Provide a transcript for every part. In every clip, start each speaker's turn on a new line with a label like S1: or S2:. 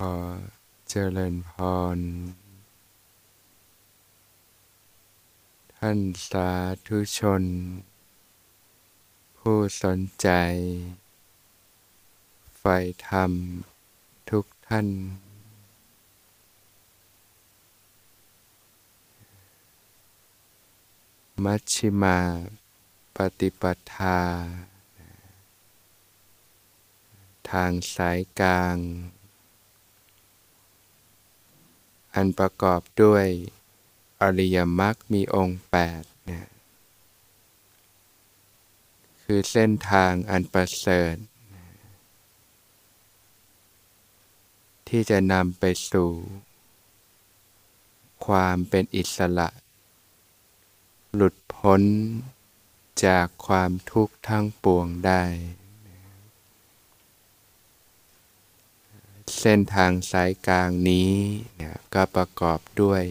S1: อเจริญพร ท่านสาธุชน ผู้สนใจใฝ่ธรรมทุกท่าน มัชชิมาปฏิปทา ทางสายกลาง อันประกอบด้วยอริยมรรคมีองค์แปดเนี่ยคือเส้นทางอันประเสริฐที่จะนำไปสู่ ความเป็นอิสระ หลุดพ้นจากความทุกข์ทั้งปวงได้ เส้นทางสายกลางนี้เนี่ยก็ประกอบด้วย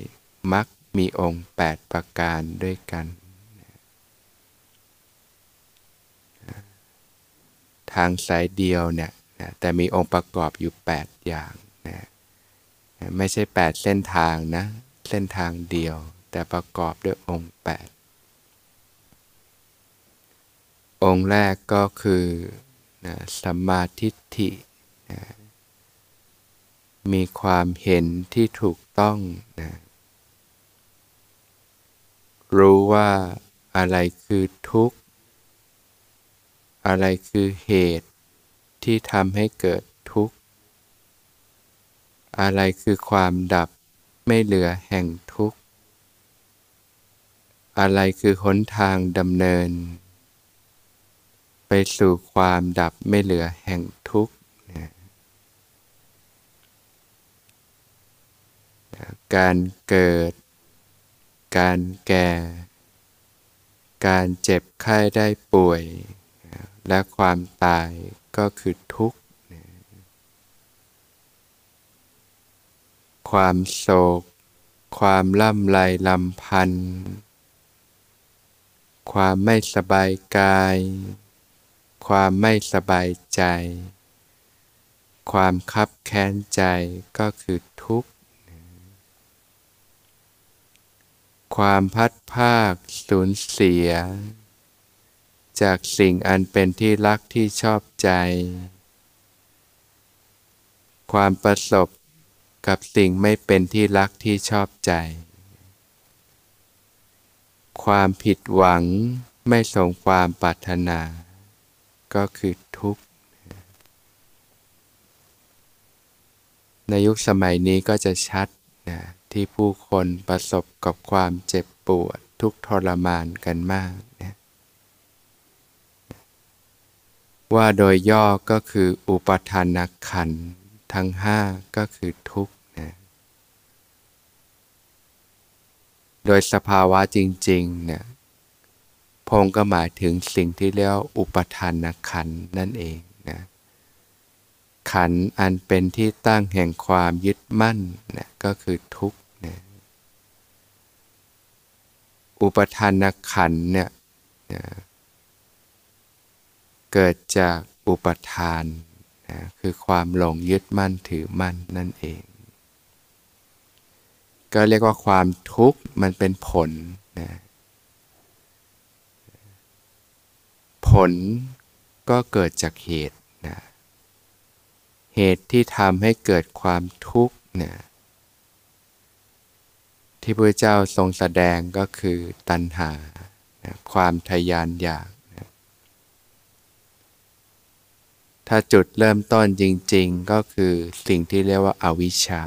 S1: มรรคมีองค์ 8 ประการด้วยกัน ทางสายเดียวเนี่ยแต่มีองค์ประกอบอยู่ 8 อย่างนะไม่ใช่ 8 เส้นทางนะ เส้นทางเดียว แต่ประกอบด้วยองค์ 8 องค์แรกก็คือนะสัมมาทิฏฐินะ มีความเห็นที่ถูกต้องนะรู้ว่าอะไรคือทุกข์ อะไรคือเหตุที่ทำให้เกิดทุกข์ อะไรคือความดับไม่เหลือแห่งทุกข์ อะไรคือหนทางดำเนิน ไปสู่ความดับไม่เหลือแห่งทุกข์ การเกิด การแก่ การเจ็บไข้ได้ป่วย และความตายก็คือทุกข์ ความโศก ความล่ำไรลำพันธ์ความไม่สบายกาย ความไม่สบายใจ ความคับแค้นใจก็คือทุกข์ ความพัดภาคสูญเสีย จากสิ่งอันเป็นที่รักที่ชอบใจ ความประสบกับสิ่งไม่เป็นที่รักที่ชอบใจ ความผิดหวังไม่สมความปรารถนา ก็คือทุกข์ ในยุคสมัยนี้ก็จะชัดนะ ที่ผู้คนประสบกับความเจ็บปวดทุกทรมานกันมากนะว่าโดยย่อก็คืออุปทานขันทั้งห้าก็คือทุกข์นะโดยสภาวะจริงๆเนี่ยพงก็หมายถึงสิ่งที่เรียกอุปทานขันนั่นเองนะขันอันเป็นที่ตั้งแห่งความยึดมั่นนะก็คือทุกข์นะ อุปทานขันเนี่ยนะเกิดจากอุปทานนะคือความหลงยึดมั่นถือมั่นนั่นเอง ก็เรียกว่าความทุกข์มันเป็นผลนะผลก็เกิดจากเหตุนะเหตุที่ทำให้เกิดความทุกข์นะ ที่พระเจ้าทรงแสดงก็คือตัณหา ความทยานอยาก ถ้าจุดเริ่มต้นจริง ๆ ก็คือสิ่งที่เรียกว่าอาวิชชา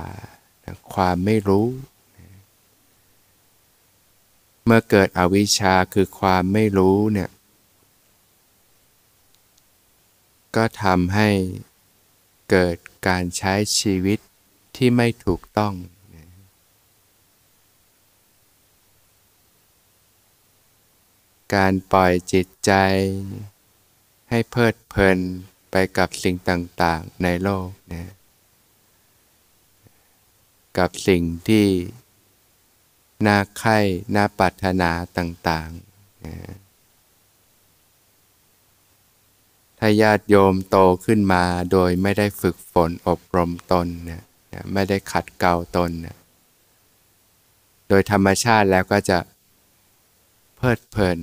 S1: ความไม่รู้ เมื่อเกิดอวิชชาคือความไม่รู้เนี่ย ก็ทำให้เกิดการใช้ชีวิตที่ไม่ถูกต้อง การปล่อยจิตใจ ให้เพลิดเพลินไปกับสิ่งต่างๆในโลกนะกับสิ่งที่น่าใคร่น่าปรารถนาต่างๆนะถ้าญาติโยมโตขึ้นมาโดยไม่ได้ฝึกฝนอบรมตนนะไม่ได้ขัดเกลาตนนะโดยธรรมชาติแล้วก็จะเพลิดเพลิน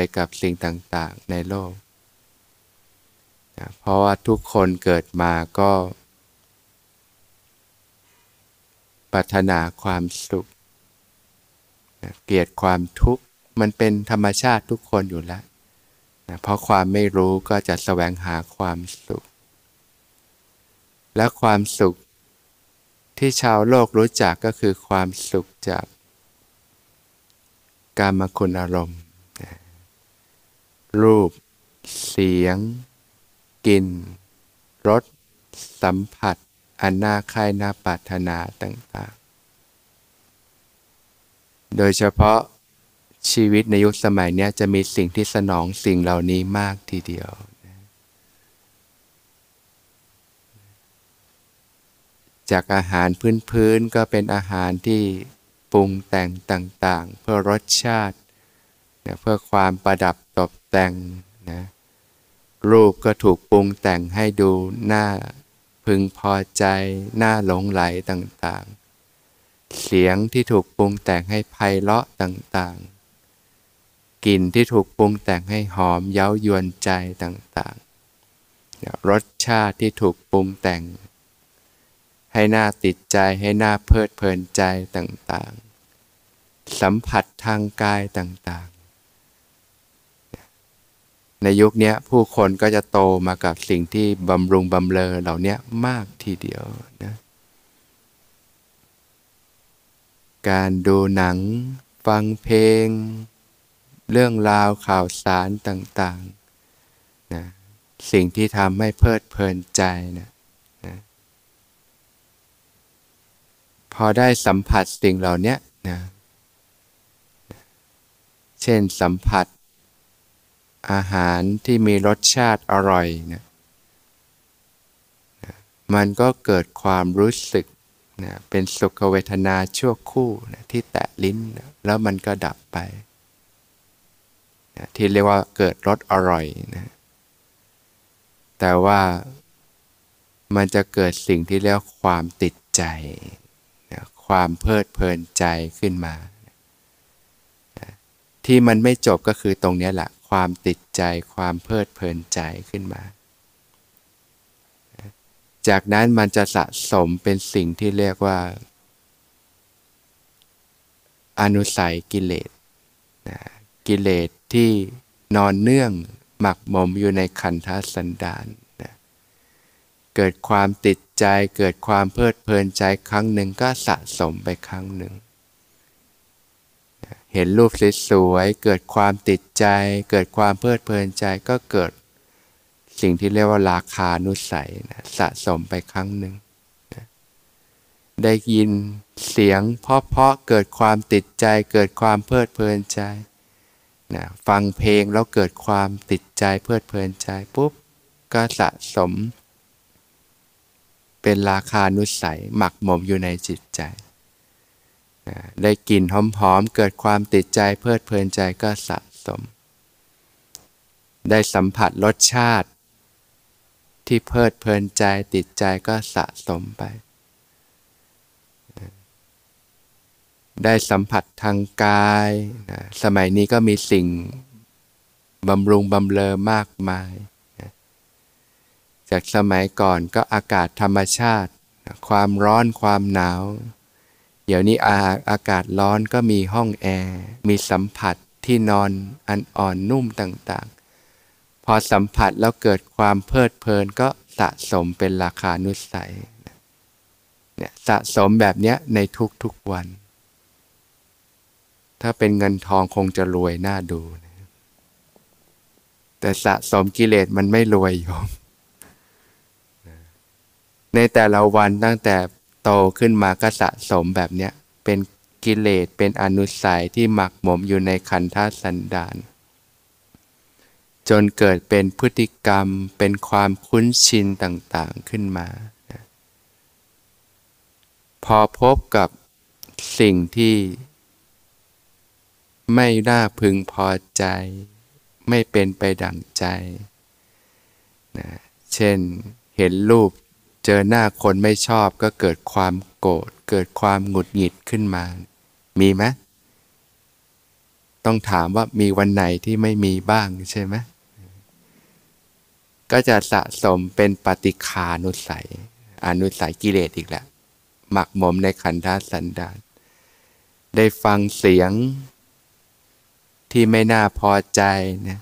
S1: ไปกับสิ่งต่างๆในโลกนะเพราะว่าทุกคนเกิดมาก็ปรารถนาความสุขนะเกลียดความทุกข์มันเป็นธรรมชาติทุกคนอยู่แล้วนะเพราะความไม่รู้ก็จะแสวงหาความสุข และความสุขที่ชาวโลกรู้จักก็คือความสุขจากการมคุณอารมณ์ รูป เสียง กลิ่น รส สัมผัสอันน่าคร่น่าปรารถนาต่างๆ โดยเฉพาะชีวิตในยุคสมัยนี้จะมีสิ่งที่สนองสิ่งเหล่านี้มากทีเดียวจากอาหารพื้นๆก็เป็นอาหารที่ปรุงแต่งต่างๆ เพื่อรสชาติ นะเพื่อความประดับตกแต่งนะรูปก็ถูกปรุงแต่งให้ดูน่าพึงพอใจน่าหลงไหลต่างๆ เสียงที่ถูกปรุงแต่งให้ไพเราะต่างๆ กลิ่นที่ถูกปรุงแต่งให้หอมเย้ายวนใจต่างๆ รสชาติที่ถูกปรุงแต่ง ให้หน่าติดใจให้หน่าเพลิดเพลินใจต่างๆ สัมผัสทางกายต่างๆ ในยุคนี้ผู้คนก็จะโตมากับสิ่งที่บำรุงบำเลอเหล่านี้มากทีเดียวนะการดูหนัง ฟังเพลง เรื่องราวข่าวสารต่างๆนะสิ่งที่ทำให้เพลิดเพลินใจนะพอได้สัมผัสสิ่งเหล่านี้นะเช่นสัมผัส อาหารที่มีรสชาติอร่อยนะมันก็เกิดความรู้สึกนะเป็นสุขเวทนาชั่วคู่นะที่แตะลิ้นนะแล้วมันก็ดับไปนะที่เรียกว่าเกิดรสอร่อยนะแต่ว่ามันจะเกิดสิ่งที่เรียกความติดใจความเพลิดเพลินใจขึ้นมาที่มันไม่จบก็คือตรงนี้แหละ ความติดใจความเพลิดเพลินใจขึ้นมา จากนั้นมันจะสะสมเป็นสิ่งที่เรียกว่า อนุสัยกิเลสกิเลสที่นอนเนื่องหมักหมมอยู่ในขันธสันดานเกิดความติดใจเกิดความเพลิดเพลินใจครั้งหนึ่งก็สะสมไปครั้งหนึ่ง เห็นรูปสวยๆ เกิดความติดใจ เกิดความเพลิดเพลินใจก็เกิดสิ่งที่เรียกว่าราคานุสัยนะสะสมไปครั้งหนึ่งได้ยินเสียงเพราะๆเกิดความติดใจ เกิดความเพลิดเพลินใจนะฟังเพลงแล้วเกิดความติดใจเพลิดเพลินใจปุ๊บก็สะสม เป็นราคานุสัยหมักหมมอยู่ในจิตใจ ได้กลิ่นหอมๆ เกิดความติดใจเพลิดเพลินใจก็สะสม ได้สัมผัสรสชาติ ที่เพลิดเพลินใจติดใจก็สะสมไป ได้สัมผัสทางกายสมัยนี้ก็มีสิ่งบำรุงบำเลอมากมายจากสมัยก่อนก็อากาศธรรมชาติ ความร้อนความหนาว เดี๋ยวนี้อาอากาศร้อนก็มีห้องแอร์ มีสัมผัสที่นอนอันอ่อนนุ่มต่างๆ พอสัมผัสแล้วเกิดความเพลิดเพลินก็สะสมเป็นราคานุสัยเนี่ยสะสมแบบนี้ในทุกๆวัน ถ้าเป็นเงินทองคงจะรวยน่าดูนะแต่สะสมกิเลสมันไม่รวยโยม ในแต่ละวันตั้งแต่ โตขึ้นมาก็สะสมแบบเนี้ยเป็นกิเลสเป็นอนุสัยที่หมักหมมอยู่ในขันธสันดาน จนเกิดเป็นพฤติกรรมเป็นความคุ้นชินต่างๆขึ้นมา พอพบกับสิ่งที่ ไม่น่าพึงพอใจ ไม่เป็นไปดั่งใจนะเช่นเห็นรูป เจอหน้าคนไม่ชอบก็เกิดความโกรธเกิดความหงุดหงิดขึ้นมา มีไหมต้องถามว่ามีวันไหนที่ไม่มีบ้างใช่ไหมก็จะสะสมเป็นปฏิคานุสัย อนุสัยกิเลสอีกแล้วหมักหมมในขันธสันดานได้ฟังเสียงที่ไม่น่าพอใจนะ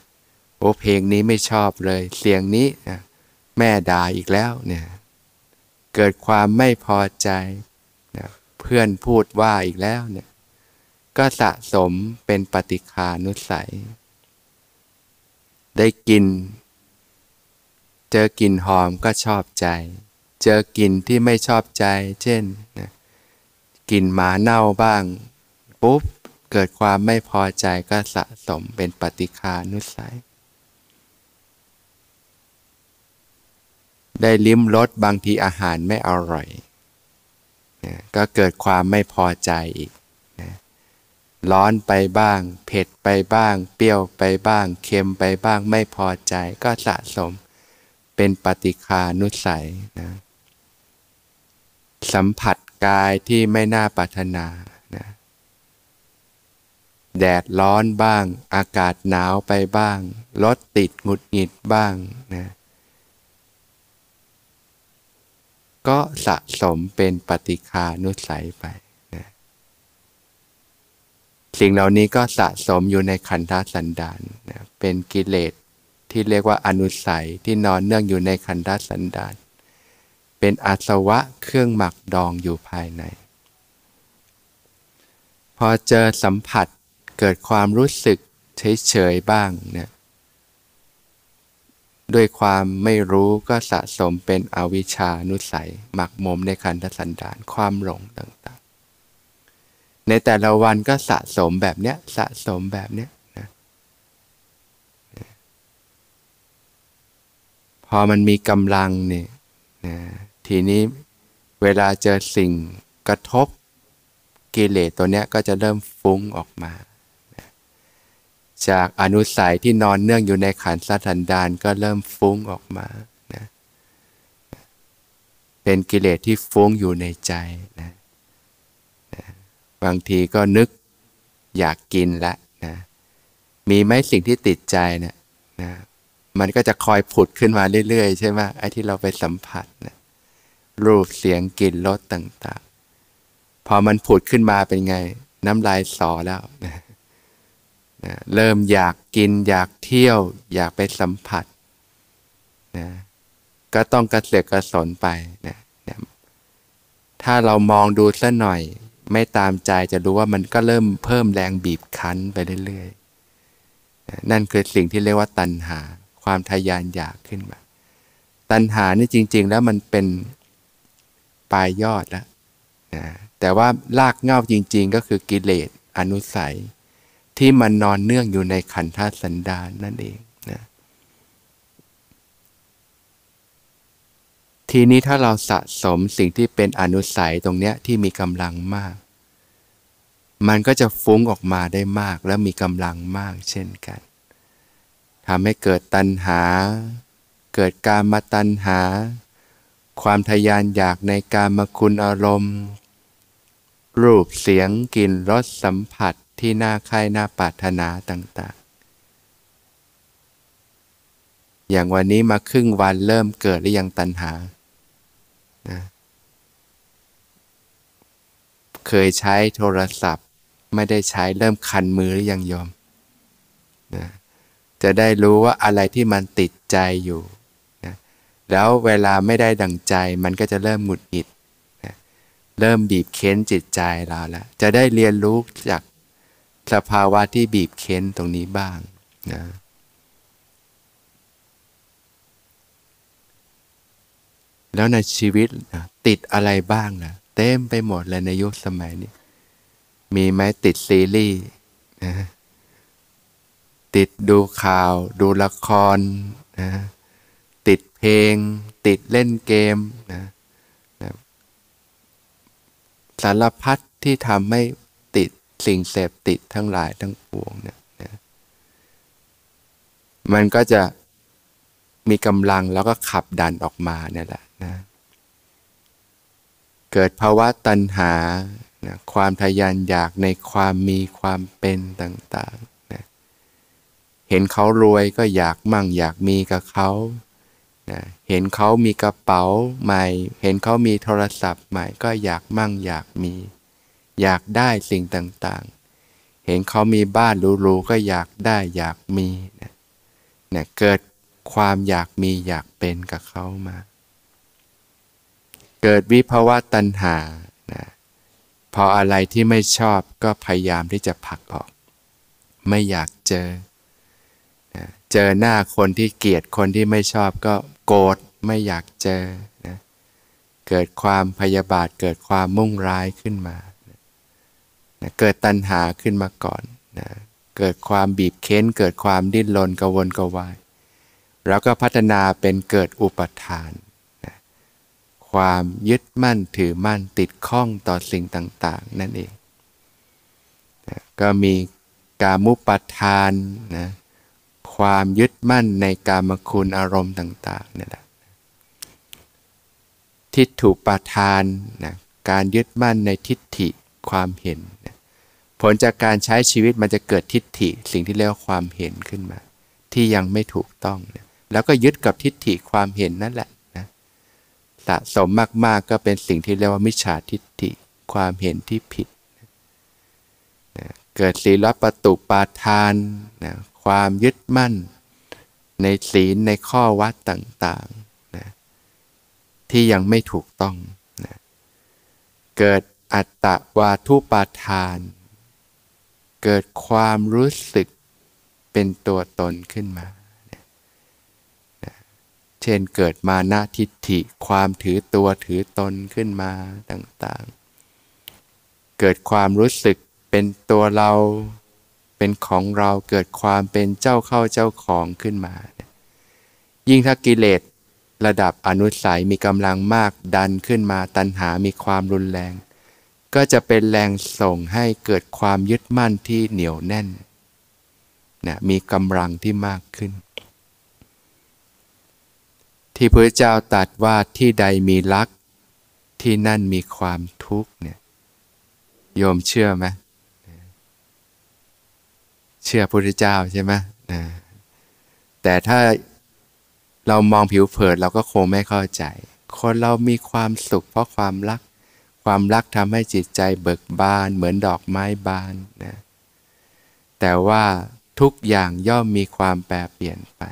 S1: โอ้เพลงนี้ไม่ชอบเลย เสียงนี้นะแม่ด่าอีกแล้วเนี่ย เกิดความไม่พอใจนะเพื่อนพูดว่าอีกแล้วเนี่ยก็สะสมเป็นปฏิคานุสัย ได้กิน เจอกลิ่นหอมก็ชอบใจ เจอกลิ่นที่ไม่ชอบใจ เช่นนะกลิ่นหมาเน่าบ้าง ปุ๊บ เกิดความไม่พอใจก็สะสมเป็นปฏิคานุสัย ได้ลิ้มรสบางทีอาหารไม่อร่อยนะก็เกิดความไม่พอใจอีกนะร้อนไปบ้าง เผ็ดไปบ้าง เปรี้ยวไปบ้าง เค็มไปบ้าง ไม่พอใจก็สะสมเป็นปฏิคานุสัยนะสัมผัสกายที่ไม่น่าปรารถนานะแดดร้อนบ้าง อากาศหนาวไปบ้าง รถติดหงุดหงิดบ้างนะ ก็สะสมเป็นปฏิคานุสัยไปนะสิ่งเหล่านี้ก็สะสมอยู่ในขันธสันดานนะเป็นกิเลสที่เรียกว่าอนุสัยที่นอนเนื่องอยู่ในขันธสันดาน เป็นอาสวะเครื่องหมักดองอยู่ภายใน พอเจอสัมผัสเกิดความรู้สึกเฉยๆบ้างเนี่ย ด้วยความไม่รู้ก็สะสมเป็นอวิชานุสัย หมักมมในคันธสันดานความหลงต่างๆ ในแต่ละวันก็สะสมแบบเนี้ยสะสมแบบเนี้ยนะพอมันมีกำลังเนี่ยนะทีนี้เวลาเจอสิ่งกระทบกิเลสตัวเนี้ยก็จะเริ่มฟุ้งออกมา จากอนุสัยที่นอนเนื่องอยู่ในขันสัตันดานก็เริ่มฟุ้งออกมานะเป็นกิเลสที่ฟุ้งอยู่ในใจนะนะบางทีก็นึกอยากกินละนะมีไหมสิ่งที่ติดใจเนะนะมันก็จะคอยผุดขึ้นมาเรื่อยๆ ใช่ไหมไอ้ที่เราไปสัมผัสนะรูปเสียงกลิ่นรสต่าง ๆ พอมันผุดขึ้นมาเป็นไง น้ำลายสอแล้วนะ นะเริ่มอยากกินอยากเที่ยว อยากไปสัมผัสนะก็ต้องกระเสือกกระสนไปนะนะถ้าเรามองดูสัหน่อย ไม่ตามใจจะรู้ว่ามันก็เริ่มเพิ่มแรงบีบคั้นไปเรื่อยๆนะนั่นคือสิ่งที่เรียกว่าตัณหา ความทยานอยากขึ้นมา ตัณหานี่จริง ๆ แล้วมันเป็นปลายยอดแล้วนะแต่ว่ารากเง้าจริง ๆ ก็คือกิเลสอนุสัย ที่มันนอนเนื่องอยู่ในขันธสันดานนั่นเองนะทีนี้ถ้าเราสะสมสิ่งที่เป็นอนุสัยตรงเนี้ยที่มีกำลังมาก มันก็จะฟุ้งออกมาได้มากและมีกำลังมากเช่นกันทำให้เกิดตัณหา เกิดการมาตัณหา ความทยานอยากในการมาคุณอารมณ์ รูปเสียงกลิ่นรสสัมผัส ที่น่าใคร่น่าปรารถนาต่าง ๆ อย่างวันนี้มาครึ่งวันเริ่มเกิดหรือยังตัณหานะเคยใช้โทรศัพท์ ไม่ได้ใช้เริ่มคันมือหรือยังยอมนะจะได้รู้ว่าอะไรที่มันติดใจอยู่นะแล้วเวลาไม่ได้ดังใจมันก็จะเริ่มหงุดหงิดนะเริ่มบีบเค้นจิตใจเราแล้วจะได้เรียนรู้จาก สภาวะที่บีบเค้นตรงนี้บ้างนะแล้วในชีวิตนะติดอะไรบ้างนะเต็มไปหมดเลยในยุคสมัยนี้ มีไหมติดซีรีส์นะติดดูข่าว ดูละครนะติดเพลง ติดเล่นเกมนะนะสารพัดที่ทำให้ สิ่งเสพติดทั้งหลายทั้งปวงเนี่ยนะมันก็จะมีกำลังแล้วก็ขับดันออกมาเนี่ยแหละนะ เกิดภาวะตัณหานะความทยานอยากในความมีความเป็นต่างๆนะเห็นเขารวยก็อยากมั่งอยากมีกับเขานะเห็นเขามีกระเป๋าใหม่ เห็นเขามีโทรศัพท์ใหม่ก็อยากมั่งอยากมี อยากได้สิ่งต่างๆ เห็นเขามีบ้านหรูๆก็อยากได้อยากมีนะนะเกิดความอยากมีอยากเป็นกับเขามา เกิดวิภาวะตัณหานะพออะไรที่ไม่ชอบก็พยายามที่จะผลักออก ไม่อยากเจอนะเจอหน้าคนที่เกลียดคนที่ไม่ชอบก็โกรธไม่อยากเจอนะเกิดความพยาบาทเกิดความมุ่งร้ายขึ้นมา นะเกิดตัณหาขึ้นมาก่อนนะเกิดความบีบเค้น เกิดความดิ้นรนกระวนกระวาย แล้วก็พัฒนาเป็นเกิดอุปทานนะความยึดมั่นถือมั่นติดข้องต่อสิ่งต่าง ๆ นั่นเองนะก็มีกามุปทานนะความยึดมั่นในกามคุณอารมณ์ต่าง ๆนี่แหละทิฏฐุปทานนะการยึดมั่นในทิฏฐิความเห็น ผลจากการใช้ชีวิตมันจะเกิดทิฏฐิสิ่งที่เรียกว่าความเห็นขึ้นมา ที่ยังไม่ถูกต้องนะแล้วก็ยึดกับทิฏฐิความเห็นนั่นแหละนะสะสมมากๆก็เป็นสิ่งที่เรียกว่ามิจฉาทิฏฐิความเห็นที่ผิดนะเกิดศีลประตุปาทานนะความยึดมั่น ในศีลในข้อวัดต่างๆนะที่ยังไม่ถูกต้องนะเกิดอัตตวาทุปาทาน เกิดความรู้สึกเป็นตัวตนขึ้นมา เช่นเกิดมานาทิฏฐิความถือตัวถือตนขึ้นมาต่างๆ เกิดความรู้สึกเป็นตัวเราเป็นของเราเกิดความเป็นเจ้าเข้าเจ้าของขึ้นมา ยิ่งถ้ากิเลสระดับอนุสัยมีกำลังมากดันขึ้นมาตัณหามีความรุนแรง ก็จะเป็นแรงส่งให้เกิดความยึดมั่นที่เหนียวแน่นนะมีกำลังที่มากขึ้น ที่พระเจ้าตรัสว่าที่ใดมีรักที่นั่นมีความทุกข์เนี่ยโยมเชื่อไหมเชื่อพระพุทธเจ้าใช่ไหมนะแต่ถ้าเรามองผิวเผินเราก็คงไม่เข้าใจ คนเรามีความสุขเพราะความรัก ความรักทำให้จิตใจเบิกบานเหมือนดอกไม้บานนะ แต่ว่าทุกอย่างย่อมมีความแปรเปลี่ยนไป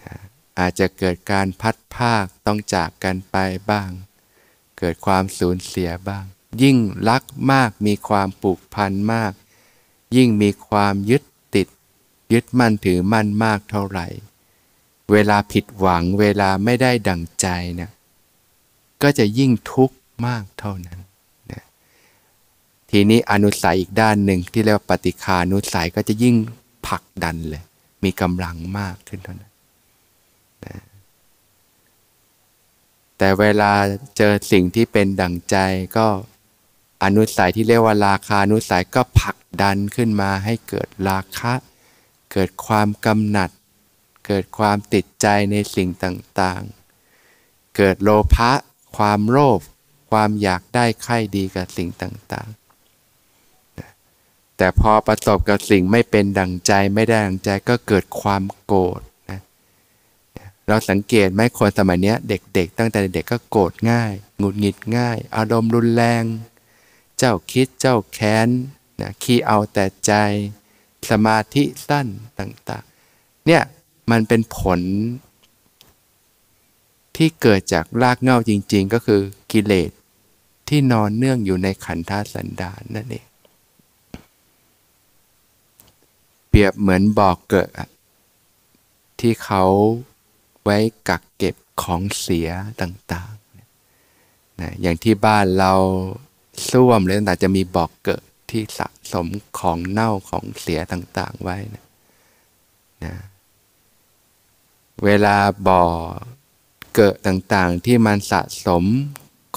S1: นะอาจจะเกิดการพัดภาคต้องจากกันไปบ้าง เกิดความสูญเสียบ้าง ยิ่งรักมากมีความผูกพันมาก ยิ่งมีความยึดติด ยึดมั่นถือมั่นมากเท่าไหร่ เวลาผิดหวังเวลาไม่ได้ดั่งใจนะก็จะยิ่งทุกข์ มากเท่านั้นนะทีนี้อนุสัยอีกด้านหนึ่งที่เรียกว่าปฏิคานุสัยก็จะยิ่งผลักดันเลย มีกำลังมากขึ้นเท่านั้นนะแต่เวลาเจอสิ่งที่เป็นดั่งใจก็อนุสัยที่เรียกว่าราคานุสัยก็ผลักดันขึ้นมาให้เกิดราคะ เกิดความกำหนัด เกิดความติดใจในสิ่งต่างๆ เกิดโลภะความโลภ ความอยากได้ใคร่ดีกับสิ่งต่างๆ แต่พอประสบกับสิ่งไม่เป็นดังใจไม่ได้ดังใจก็เกิดความโกรธนะเราสังเกตไหมคนสมัยนี้เด็กๆ ตั้งแต่เด็กก็โกรธง่ายหงุดหงิดง่าย อารมณ์รุนแรง เจ้าคิดเจ้าแค้นนะขี้เอาแต่ใจสมาธิสั้นต่างๆ เนี่ยมันเป็นผลที่เกิดจากรากเง้าจริง ๆ ก็คือกิเลส ที่นอนเนื่องอยู่ในขันธสันดานนั่นเอง เปรียบเหมือนบอกเกิดที่เขาไว้กักเก็บของเสียต่างๆนะอย่างที่บ้านเราส้วมหรือต่างจะมีบอกเกิดที่สะสมของเน่าของเสียต่างๆไว้นะนะเวลาบ่อเกิดต่างๆที่มันสะสม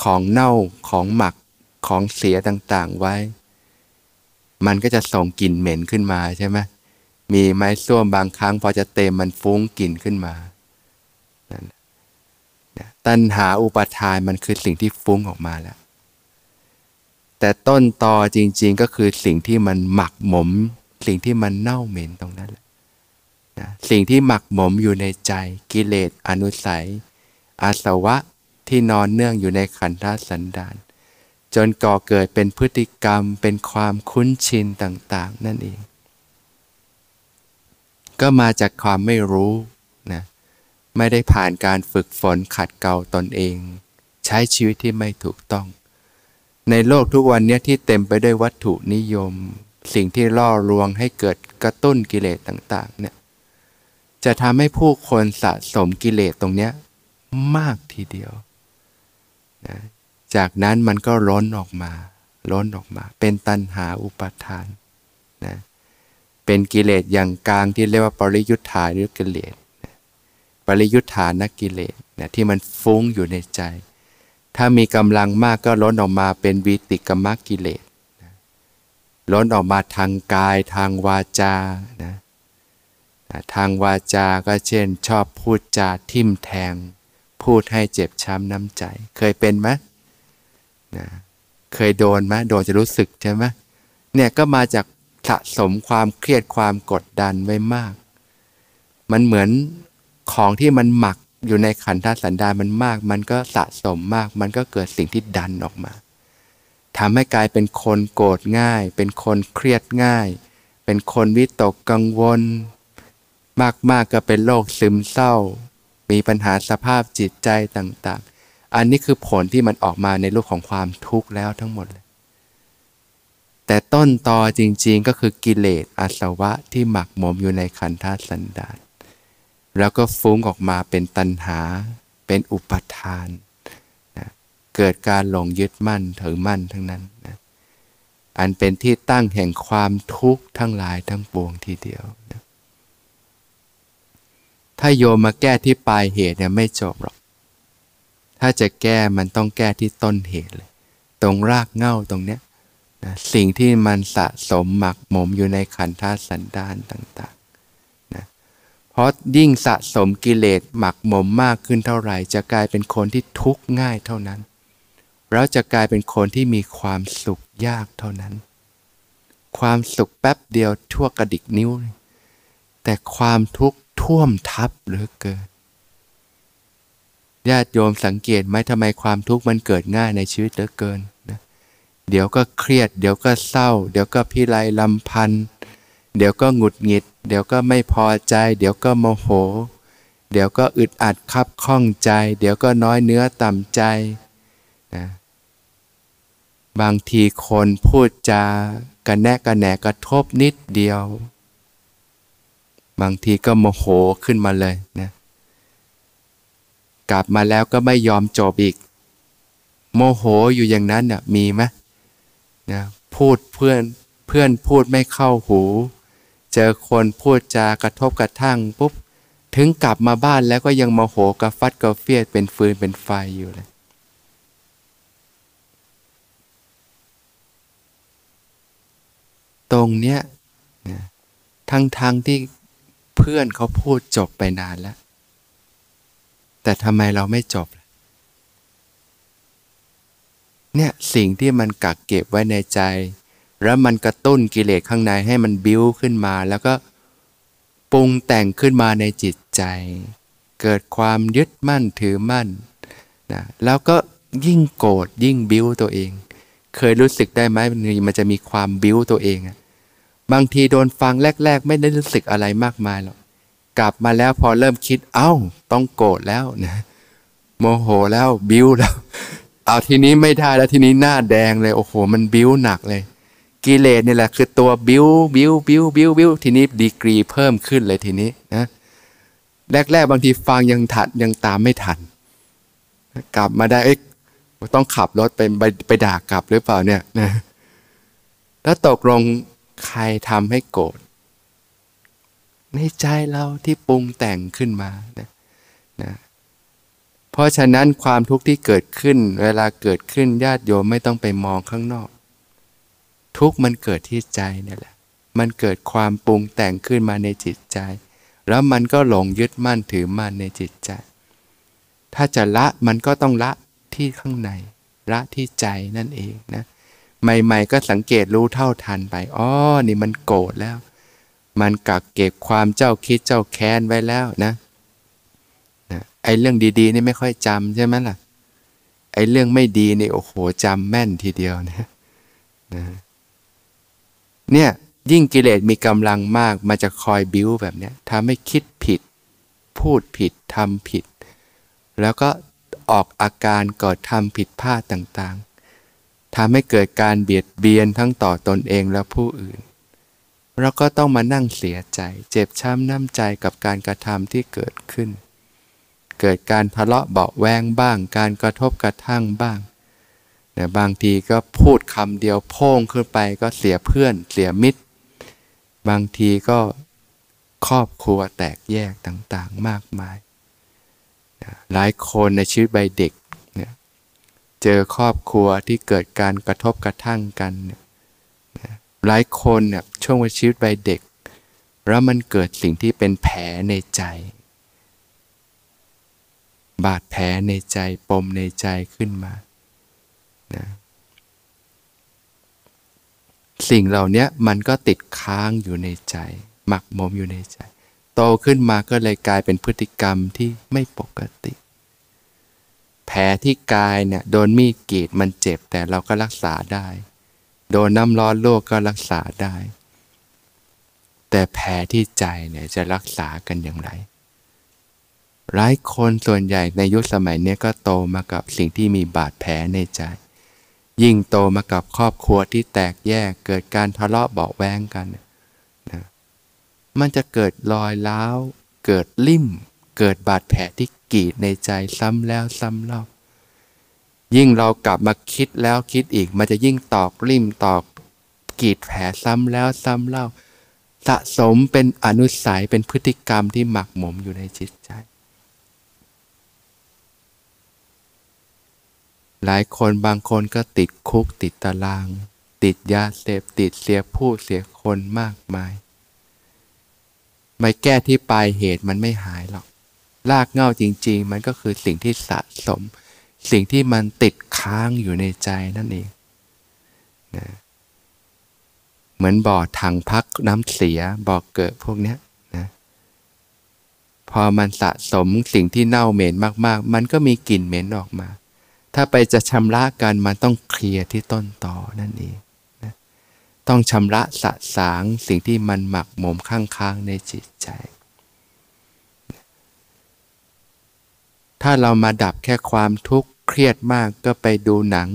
S1: ของเน่าของหมักของเสียต่างๆไว้ มันก็จะส่งกลิ่นเหม็นขึ้นมาใช่ไหมมีไม้ส้วมบางครั้ง พอจะเต็มมันฟุ้งกลิ่นขึ้นมา ตัณหาอุปทานมันคือสิ่งที่ฟุ้งออกมาแล้ว แต่ต้นตอจริง ๆ ก็คือสิ่งที่มันหมักหมม สิ่งที่มันเน่าเหม็นตรงนั้นแหละนะสิ่งที่หมักหมมอยู่ในใจกิเลสอนุสัย อาสวะ ที่นอนเนื่องอยู่ในขันธสันดาน จนก่อเกิดเป็นพฤติกรรมเป็นความคุ้นชินต่าง ๆ นั่นเอง ก็มาจากความไม่รู้นะไม่ได้ผ่านการฝึกฝนขัดเกลาตนเอง ใช้ชีวิตที่ไม่ถูกต้อง ในโลกทุกวันนี้ที่เต็มไปด้วยวัตถุนิยม สิ่งที่ล่อลวงให้เกิดกระตุ้นกิเลสต่างๆเนี่ยจะทำให้ผู้คนสะสมกิเลสตรงนี้มากทีเดียว นะจากนั้นมันก็ล้นออกมา ล้นออกมา เป็นตัณหาอุปาทานนะเป็นกิเลสอย่างกลางที่เรียกว่าปริยุทธาหรือกิเลสนะปริยุทธานักกิเลสนะที่มันฟุ้งอยู่ในใจ ถ้ามีกำลังมากก็ล้นออกมาเป็นวิติกมกิเลสนะล้นออกมาทางกายทางวาจานะทางวาจาก็เช่น ชอบพูดจาทิ่มแทง พูดให้เจ็บช้ำน้ำใจ เคยเป็นไหมนะเคยโดนไหมโดนจะรู้สึกใช่ไหมเนี่ยก็มาจากสะสมความเครียดความกดดันไว้มาก มันเหมือนของที่มันหมักอยู่ในขันธสันดานมันมาก มันก็สะสมมาก มันก็เกิดสิ่งที่ดันออกมาทำให้กลายเป็นคนโกรธง่าย เป็นคนเครียดง่าย เป็นคนวิตกกังวล มากๆกก็เป็นโรคซึมเศร้า มีปัญหาสภาพจิตใจต่าง ๆ อันนี้คือผลที่มันออกมาในรูปของความทุกข์แล้วทั้งหมดเลยแต่ต้นตอจริง ๆ ก็คือกิเลสอาสวะที่หมักหมมอยู่ในขันธสันดานแล้วก็ฟุ้งออกมาเป็นตัณหา เป็นอุปทานนะเกิดการหลงยึดมั่นถือมั่นทั้งนั้นนะอันเป็นที่ตั้งแห่งความทุกข์ทั้งหลายทั้งปวงทีเดียวนะ ถ้าโยมมาแก้ที่ปลายเหตุเนี่ยไม่จบหรอก ถ้าจะแก้มันต้องแก้ที่ต้นเหตุเลย ตรงรากเง้าตรงเนี้ยนะสิ่งที่มันสะสมหมักหมมอยู่ในขันธสันดานต่างๆนะเพราะยิ่งสะสมกิเลสหมักหมมมากขึ้นเท่าไหร่ จะกลายเป็นคนที่ทุกข์ง่ายเท่านั้นเราจะกลายเป็นคนที่มีความสุขยากเท่านั้น ความสุขแป๊บเดียวทั่วกระดิกนิ้ว แต่ความทุกข์ ท่วมทับเหลือเกินญาติโยมสังเกตไหมทำไมความทุกข์มันเกิดง่ายในชีวิตเหลือเกินนะเดี๋ยวก็เครียด เดี๋ยวก็เศร้า เดี๋ยวก็พิไรลำพันธ์เดี๋ยวก็หงุดหงิด เดี๋ยวก็ไม่พอใจ เดี๋ยวก็โมโห เดี๋ยวก็อึดอัดคับข้องใจ เดี๋ยวก็น้อยเนื้อต่ำใจนะบางทีคนพูดจากระแนะกระแหนกระทบนิดเดียว บางทีก็โมโหขึ้นมาเลยนะกลับมาแล้วก็ไม่ยอมจบอีก โมโหอยู่อย่างนั้นน่ะมีไหมนะพูดเพื่อนเพื่อนพูดไม่เข้าหู เจอคนพูดจากระทบกระทั่งปุ๊บถึงกลับมาบ้านแล้วก็ยังโมโหกระฟัดกระเฟียดเป็นฟืนเป็นไฟอยู่เลยตรงเนี้ยนะทั้งทางที่ เพื่อนเขาพูดจบไปนานแล้ว แต่ทำไมเราไม่จบเนี่ยสิ่งที่มันกักเก็บไว้ในใจ แล้วมันกระตุ้นกิเลสข้างในให้มันบิ้วขึ้นมา แล้วก็ปรุงแต่งขึ้นมาในจิตใจ เกิดความยึดมั่นถือมั่นนะแล้วก็ยิ่งโกรธยิ่งบิ้วตัวเอง เคยรู้สึกได้ไหมมันจะมีความบิ้วตัวเองอะ บางทีโดนฟังแรก ๆ ไม่ได้รู้สึกอะไรมากมายหรอกกลับมาแล้วพอเริ่มคิดเอา้า ต้องโกรธแล้วนะโมโหแล้วบิ้วแล้ว เอาทีนี้ไม่ได้แล้วทีนี้หน้าแดงเลย โอ้โห มันบิ้วหนักเลย กิเลสนี่แหละคือตัวบิ้วบิ้วบิ้วบิ้วบิ้วทีนี้ดีกรีเพิ่มขึ้นเลยทีนี้นะแรก ๆ บางทีฟังยังถัดยังตามไม่ทัน กลับมาได้เอ๊ะต้องขับรถไปไปไปด่ากลับหรือเปล่าเนี่ยนะแล้วตกลง ใครทำให้โกรธในใจเราที่ปรุงแต่งขึ้นมานะนะเพราะฉะนั้นความทุกข์ที่เกิดขึ้น เวลาเกิดขึ้นญาติโยมไม่ต้องไปมองข้างนอก ทุกมันเกิดที่ใจนี่แหละ มันเกิดความปรุงแต่งขึ้นมาในจิตใจ แล้วมันก็หลงยึดมั่นถือมั่นในจิตใจ ถ้าจะละมันก็ต้องละที่ข้างใน ละที่ใจนั่นเองนะ ใหม่ๆ ก็สังเกตรู้เท่าทันไปอ๋อนี่มันโกรธแล้ว มันกักเก็บความเจ้าคิดเจ้าแค้นไว้แล้วนะนะไอ้เรื่องดีๆนี่ไม่ค่อยจำใช่ไหมล่ะไอ้เรื่องไม่ดีนี่โอ้โหจำแม่นทีเดียวนะนะเนี่ยยิ่งกิเลสมีกำลังมากมันจะคอยบิ้วแบบเนี้ยทำให้คิดผิด พูดผิดทำผิด แล้วก็ออกอาการก่อทำผิดพลาดต่าง ทำให้เกิดการเบียดเบียนทั้งต่อตนเองและผู้อื่น เราก็ต้องมานั่งเสียใจ เจ็บช้ำน้ำใจกับการกระทำที่เกิดขึ้น เกิดการทะเลาะเบาแวงบ้าง การกระทบกระทั่งบ้างนะบางทีก็พูดคำเดียวโพ่งขึ้นไปก็เสียเพื่อน เสียมิตร บางทีก็ครอบครัวแตกแยกต่างๆมากมายนะหลายคนในชีวิตใบเด็ก เจอครอบครัวที่เกิดการกระทบกระทั่งกันเนี่ยหลายคนเนี่ยช่วงวัยชีวิตใบเด็ก แล้วมันเกิดสิ่งที่เป็นแผลในใจ บาดแผลในใจปมในใจขึ้นมานะสิ่งเหล่านี้มันก็ติดค้างอยู่ในใจ หมักหมมอยู่ในใจ โตขึ้นมาก็เลยกลายเป็นพฤติกรรมที่ไม่ปกติ แผลที่กายเนี่ยโดนมีดกรีดมันเจ็บแต่เราก็รักษาได้ โดนน้ำร้อนลวกก็รักษาได้ แต่แผลที่ใจเนี่ยจะรักษากันอย่างไร หลายคนส่วนใหญ่ในยุคสมัยนี้ก็โตมากับสิ่งที่มีบาดแผลในใจ ยิ่งโตมากับครอบครัวที่แตกแยกเกิดการทะเลาะเบาแวงกันนะมันจะเกิดรอยร้าว เกิดลิ่ม เกิดบาดแผลที่ กรีดในใจซ้ำแล้วซ้ำเล่า ยิ่งเรากลับมาคิดแล้วคิดอีก มันจะยิ่งตอกลิ่มตอกกรีดแผลซ้ำแล้วซ้ำเล่า สะสมเป็นอนุสัยเป็นพฤติกรรมที่หมักหมมอยู่ในจิตใจ หลายคนบางคนก็ติดคุกติดตาราง ติดยาเสพติดเสียผู้เสียคนมากมาย ไม่แก้ที่ปลายเหตุมันไม่หายหรอก ลากเง่าจริง ๆ มันก็คือสิ่งที่สะสม สิ่งที่มันติดค้างอยู่ในใจนั่นเองนะเหมือนบ่อถังพักน้ำเสียบ่อเกิดพวกนี้นะพอมันสะสมสิ่งที่เน่าเหม็นมากๆ มันก็มีกลิ่นเหม็นออกมา ถ้าไปจะชำระกันมันต้องเคลียร์ที่ต้นต่อนั่นเองนะต้องชำระสะสางสิ่งที่มันหมักหมมข้างค้างในจิตใจ ถ้าเรามาดับแค่ความทุกข์เครียดมากก็ไปดูหนัง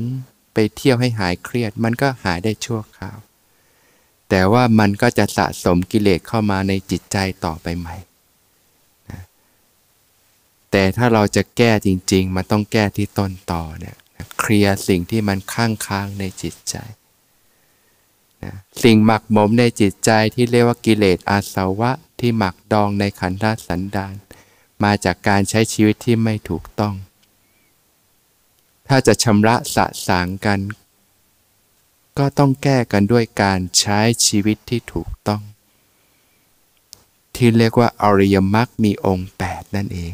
S1: ไปเที่ยวให้หายเครียดมันก็หายได้ชั่วคราว แต่ว่ามันก็จะสะสมกิเลสเข้ามาในจิตใจต่อไปใหม่แต่ถ้าเราจะแก้จริง ๆ มันต้องแก้ที่ต้นต่อเนี่ยเคลียร์สิ่งที่มันค้างค้างในจิตใจนะสิ่งหมักหมมในจิตใจที่เรียกว่ากิเลสอาสวะที่หมักดองในขันธสันดาน มาจากการใช้ชีวิตที่ไม่ถูกต้อง ถ้าจะชำระสะสางกัน ก็ต้องแก้กันด้วยการใช้ชีวิตที่ถูกต้อง ที่เรียกว่าอริยมรรคมีองค์ 8 นั่นเอง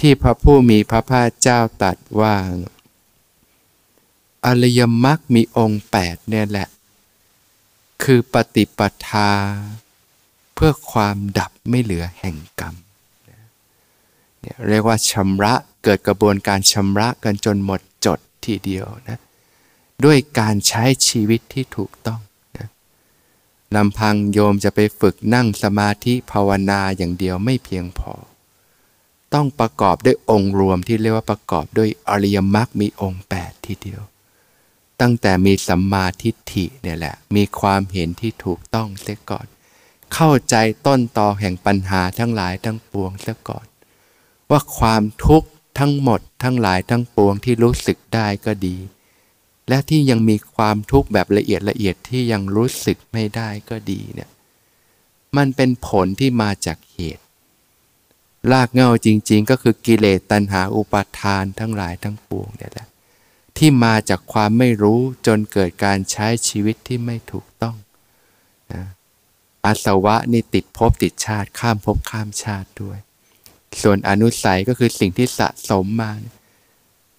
S1: ที่พระผู้มีพระภาคเจ้าตรัสว่าอริยมรรคมีองค์แปดเนี่ยแหละ คือปฏิปทา เพื่อความดับไม่เหลือแห่งกรรม เรียกว่าชำระเกิดกระบวนการชำระกันจนหมดจดทีเดียวนะด้วยการใช้ชีวิตที่ถูกต้องนะลำพังโยมจะไปฝึกนั่งสมาธิภาวนาอย่างเดียวไม่เพียงพอ ต้องประกอบด้วยองค์รวมที่เรียกว่าประกอบด้วยอริยมรรคมีองค์ 8 ทีเดียว ตั้งแต่มีสัมมาทิฏฐิเนี่ยแหละ มีความเห็นที่ถูกต้องเสียก่อน เข้าใจต้นตอแห่งปัญหาทั้งหลายทั้งปวงเสียก่อน ว่าความทุกข์ทั้งหมดทั้งหลายทั้งปวงที่รู้สึกได้ก็ดี และที่ยังมีความทุกข์แบบละเอียดละเอียดที่ยังรู้สึกไม่ได้ก็ดีเนี่ยมันเป็นผลที่มาจากเหตุรากเงาจริง ๆ ก็คือกิเลสตัณหาอุปาทานทั้งหลายทั้งปวงเนี่ยแหละที่มาจากความไม่รู้จนเกิดการใช้ชีวิตที่ไม่ถูกต้องนะอาสวะนี่ติดภพติดชาติข้ามภพข้ามชาติด้วย ส่วนอนุสัยก็คือสิ่งที่สะสมมา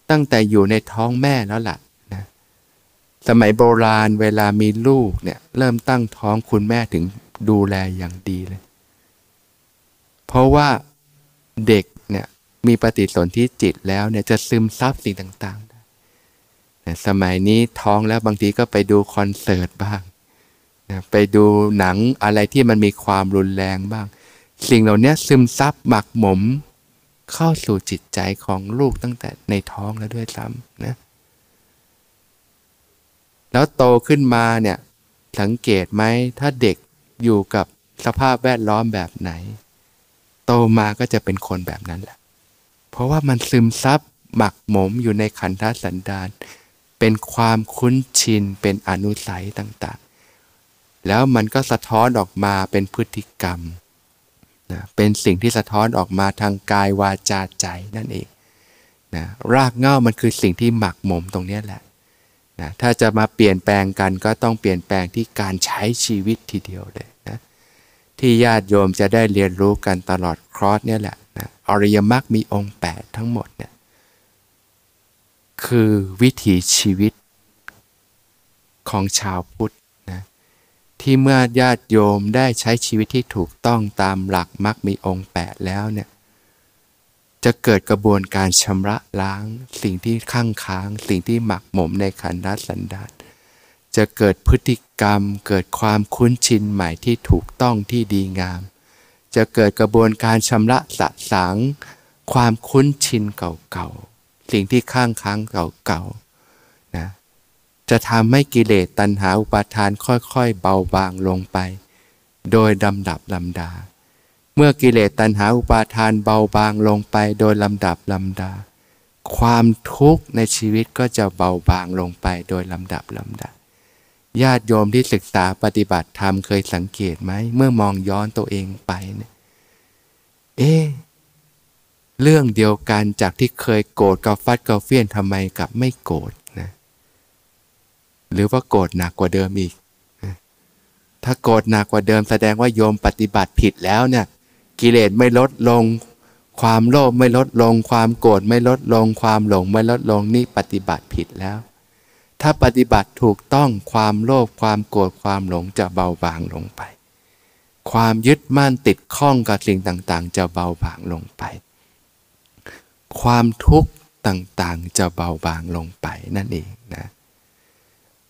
S1: ตั้งแต่อยู่ในท้องแม่แล้วล่ะนะสมัยโบราณเวลามีลูกเนี่ย เริ่มตั้งท้องคุณแม่ถึงดูแลอย่างดีเลย เพราะว่าเด็กเนี่ยมีปฏิสนธิจิตแล้วเนี่ยจะซึมซับสิ่งต่างๆนะสมัยนี้ท้องแล้วบางทีก็ไปดูคอนเสิร์ตบ้างนะไปดูหนังอะไรที่มันมีความรุนแรงบ้าง สิ่งเหล่านี้ซึมซับหมักหมม เข้าสู่จิตใจของลูกตั้งแต่ในท้องแล้วด้วยซ้ำนะแล้วโตขึ้นมาเนี่ยสังเกตไหมถ้าเด็กอยู่กับสภาพแวดล้อมแบบไหน โตมาก็จะเป็นคนแบบนั้นแหละ เพราะว่ามันซึมซับหมักหมมอยู่ในขันธสันดานเป็นความคุ้นชินเป็นอนุสัยต่างๆ แล้วมันก็สะท้อนออกมาเป็นพฤติกรรม นะเป็นสิ่งที่สะท้อนออกมาทางกายวาจาใจนั่นเองนะรากเง้ามันคือสิ่งที่หมักหมมตรงนี้แหละนะถ้าจะมาเปลี่ยนแปลงกันก็ต้องเปลี่ยนแปลงที่การใช้ชีวิตทีเดียวเลยนะที่ญาติโยมจะได้เรียนรู้กันตลอดครอสเนี่ยแหละนะอริยมรรคมีองค์ 8 ทั้งหมดเนี่ยคือวิถีชีวิตของชาวพุทธ ที่เมื่อญาติโยมได้ใช้ชีวิตที่ถูกต้องตามหลักมรรคมีองค์ 8 แล้วเนี่ยจะเกิดกระบวนการชำระล้าง สิ่งที่ข้างค้าง สิ่งที่หมักหมมในขันธ์สันดานจะเกิดพฤติกรรม เกิดความคุ้นชินใหม่ที่ถูกต้องที่ดีงาม จะเกิดกระบวนการชำระสะสางความคุ้นชินเก่าๆสิ่งที่ข้างค้างเก่าๆนะ จะทำให้กิเลสตัณหาอุปาทานค่อยๆ เบาบางลงไป โดยลำดับลำดา เมื่อกิเลสตัณหาอุปาทานเบาบางลงไป โดยลำดับลำดา ความทุกข์ในชีวิตก็จะเบาบางลงไป โดยลำดับลำดาญาติโยมที่ศึกษาปฏิบัติธรรมเคยสังเกตไหมเมื่อมองย้อนตัวเองไปเนี่ยเอ๊เรื่องเดียวกันจากที่เคยโกรธกับฟัดกับเฟี้ยนทำไมกับไม่โกรธ หรือว่าโกรธหนักกว่าเดิมอีก ถ้าโกรธหนักกว่าเดิมแสดงว่าโยมปฏิบัติผิดแล้วเนี่ย กิเลสไม่ลดลง ความโลภไม่ลดลง ความโกรธไม่ลดลง ความหลงไม่ลดลงนี่ปฏิบัติผิดแล้ว ถ้าปฏิบัติถูกต้องความโลภความโกรธความหลงจะเบาบางลงไป ความยึดมั่นติดข้องกับสิ่งต่างๆ จะเบาบางลงไป ความทุกข์ต่างๆ จะเบาบางลงไปนั่นเอง